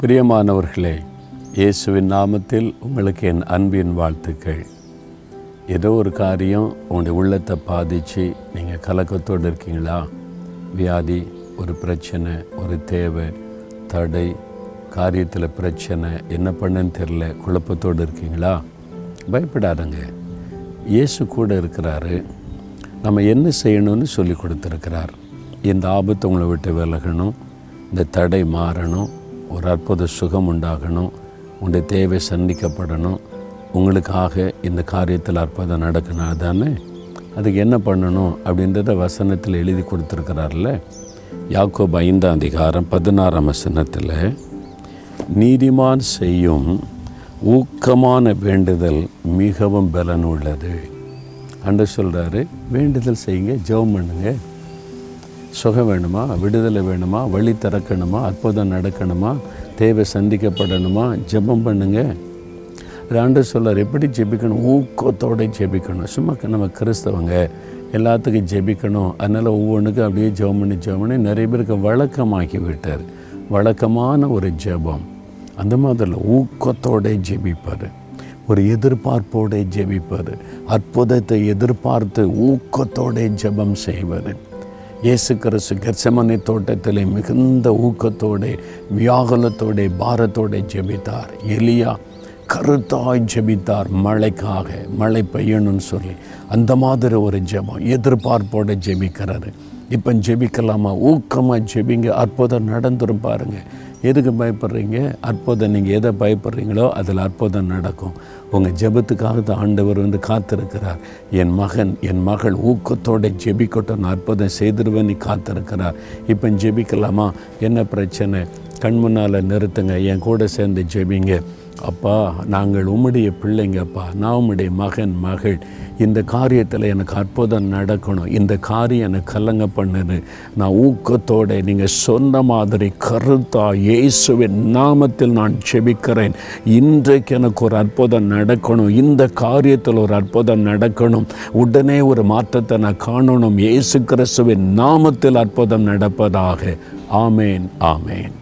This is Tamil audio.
பிரியமானவர்களே இயேசுவின் நாமத்தில் உங்களுக்கு என் அன்பின் வாழ்த்துக்கள். ஏதோ ஒரு காரியம் உங்களுடைய உள்ளத்தை பாதித்து நீங்கள் கலக்கத்தோடு இருக்கீங்களா? வியாதி ஒரு பிரச்சனை ஒரு தேவை தடை காரியத்தில் பிரச்சனை என்ன பண்ணுன்னு தெரில குழப்பத்தோடு இருக்கீங்களா? பயப்படாதங்க. இயேசு கூட இருக்கிறாரு. நம்ம என்ன செய்யணும்னு சொல்லி கொடுத்துருக்கிறார். இந்த ஆபத்து உங்களை விட்டு விலகணும். இந்த தடை மாறணும். ஒரு அற்புத சுகம் உண்டாகணும். உங்களுடைய தேவை சந்திக்கப்படணும். உங்களுக்காக இந்த காரியத்தில் அற்புதம் நடக்கணும். தானே அதுக்கு என்ன பண்ணணும் அப்படின்றத வசனத்தில் எழுதி கொடுத்துருக்கிறார்ல. யாக்கோப் ஐந்தாம் அதிகாரம் பதினாறாம் வசனத்தில் நீதிமான் செய்யும் ஊக்கமான வேண்டுதல் மிகவும் பலன் உள்ளது அன்று சொல்கிறாரு வேண்டுதல் செய்யுங்க ஜெபம் பண்ணுங்கள் சுகம் வேணுமா? விடுதலை வேணுமா? வழி திறக்கணுமா? அற்புதம் நடக்கணுமா? தேவை சந்திக்கப்படணுமா? ஜெபம் பண்ணுங்கள் ஆண்டு சொல்லார் எப்படி ஜெபிக்கணும்? ஊக்கத்தோடு ஜெபிக்கணும். சும்மா நம்ம கிறிஸ்தவங்க எல்லாத்துக்கும் ஜெபிக்கணும். அதனால் ஒவ்வொன்றுக்கும் அப்படியே ஜெபம் பண்ணி ஜெபம் பண்ணி நிறைய பேருக்கு வழக்கமாக்கி விட்டார். வழக்கமான ஒரு ஜெபம். அந்த மாதிரி ஊக்கத்தோடு ஜெபிப்பார். ஒரு எதிர்பார்ப்போடு ஜெபிப்பார். அற்புதத்தை எதிர்பார்த்து ஊக்கத்தோடு ஜெபம் செய்வார். இயேசு கிறிஸ்து கெர்சமனை தோட்டத்தில் மிகுந்த ஊக்கத்தோடு வியாகுலத்தோட பாரத்தோடு ஜெபித்தார். எலியா கருத்தாய் ஜெபித்தார் மழைக்காக மழை பெய்யணும்னு சொல்லி. அந்த மாதிரி ஒரு ஜெபம் எதிர்பார்ப்போட ஜெபிக்கிறாரு இப்போ ஜெபிக்கலாமா? ஊக்கமாக ஜெபிங்க. அற்புதம் நடந்துரும் பாருங்கள் எதுக்கு பயப்படுறீங்க? அற்புதம் நீங்கள் எதை பயப்படுறீங்களோ அதில் அற்புதம் நடக்கும். உங்கள் ஜெபத்துக்காக தான் ஆண்டவர் வந்து காத்திருக்கிறார். என் மகன் என் மகள் ஊக்கத்தோட ஜெபிக்கட்டும். நான் அற்புதம் செய்திருவேன்னு காத்திருக்கிறார் இப்போ ஜெபிக்கலாமா? என்ன பிரச்சனை? கண் முன்னால் நிறுத்துங்க. என் கூட சேர்ந்து ஜெபிங்க. அப்பா நாங்கள் உம்முடைய பிள்ளைங்கப்பா நான் உம்முடைய மகன் மகள். இந்த காரியத்தில் எனக்கு அற்புதம் நடக்கணும். இந்த காரியம் எனக்கு கலங்க பண்ணுது. நான் ஊக்கத்தோடு நீங்கள் சொன்ன மாதிரி கருத்தா இயேசுவின் நாமத்தில் நான் செபிக்கிறேன் இன்றைக்கு எனக்கு ஒரு அற்புதம் நடக்கணும். இந்த காரியத்தில் ஒரு அற்புதம் நடக்கணும். உடனே ஒரு மாற்றத்தை நான் காணணும். இயேசு கிறிஸ்துவின் நாமத்தில் அற்புதம் நடப்பதாக. ஆமேன் ஆமேன்.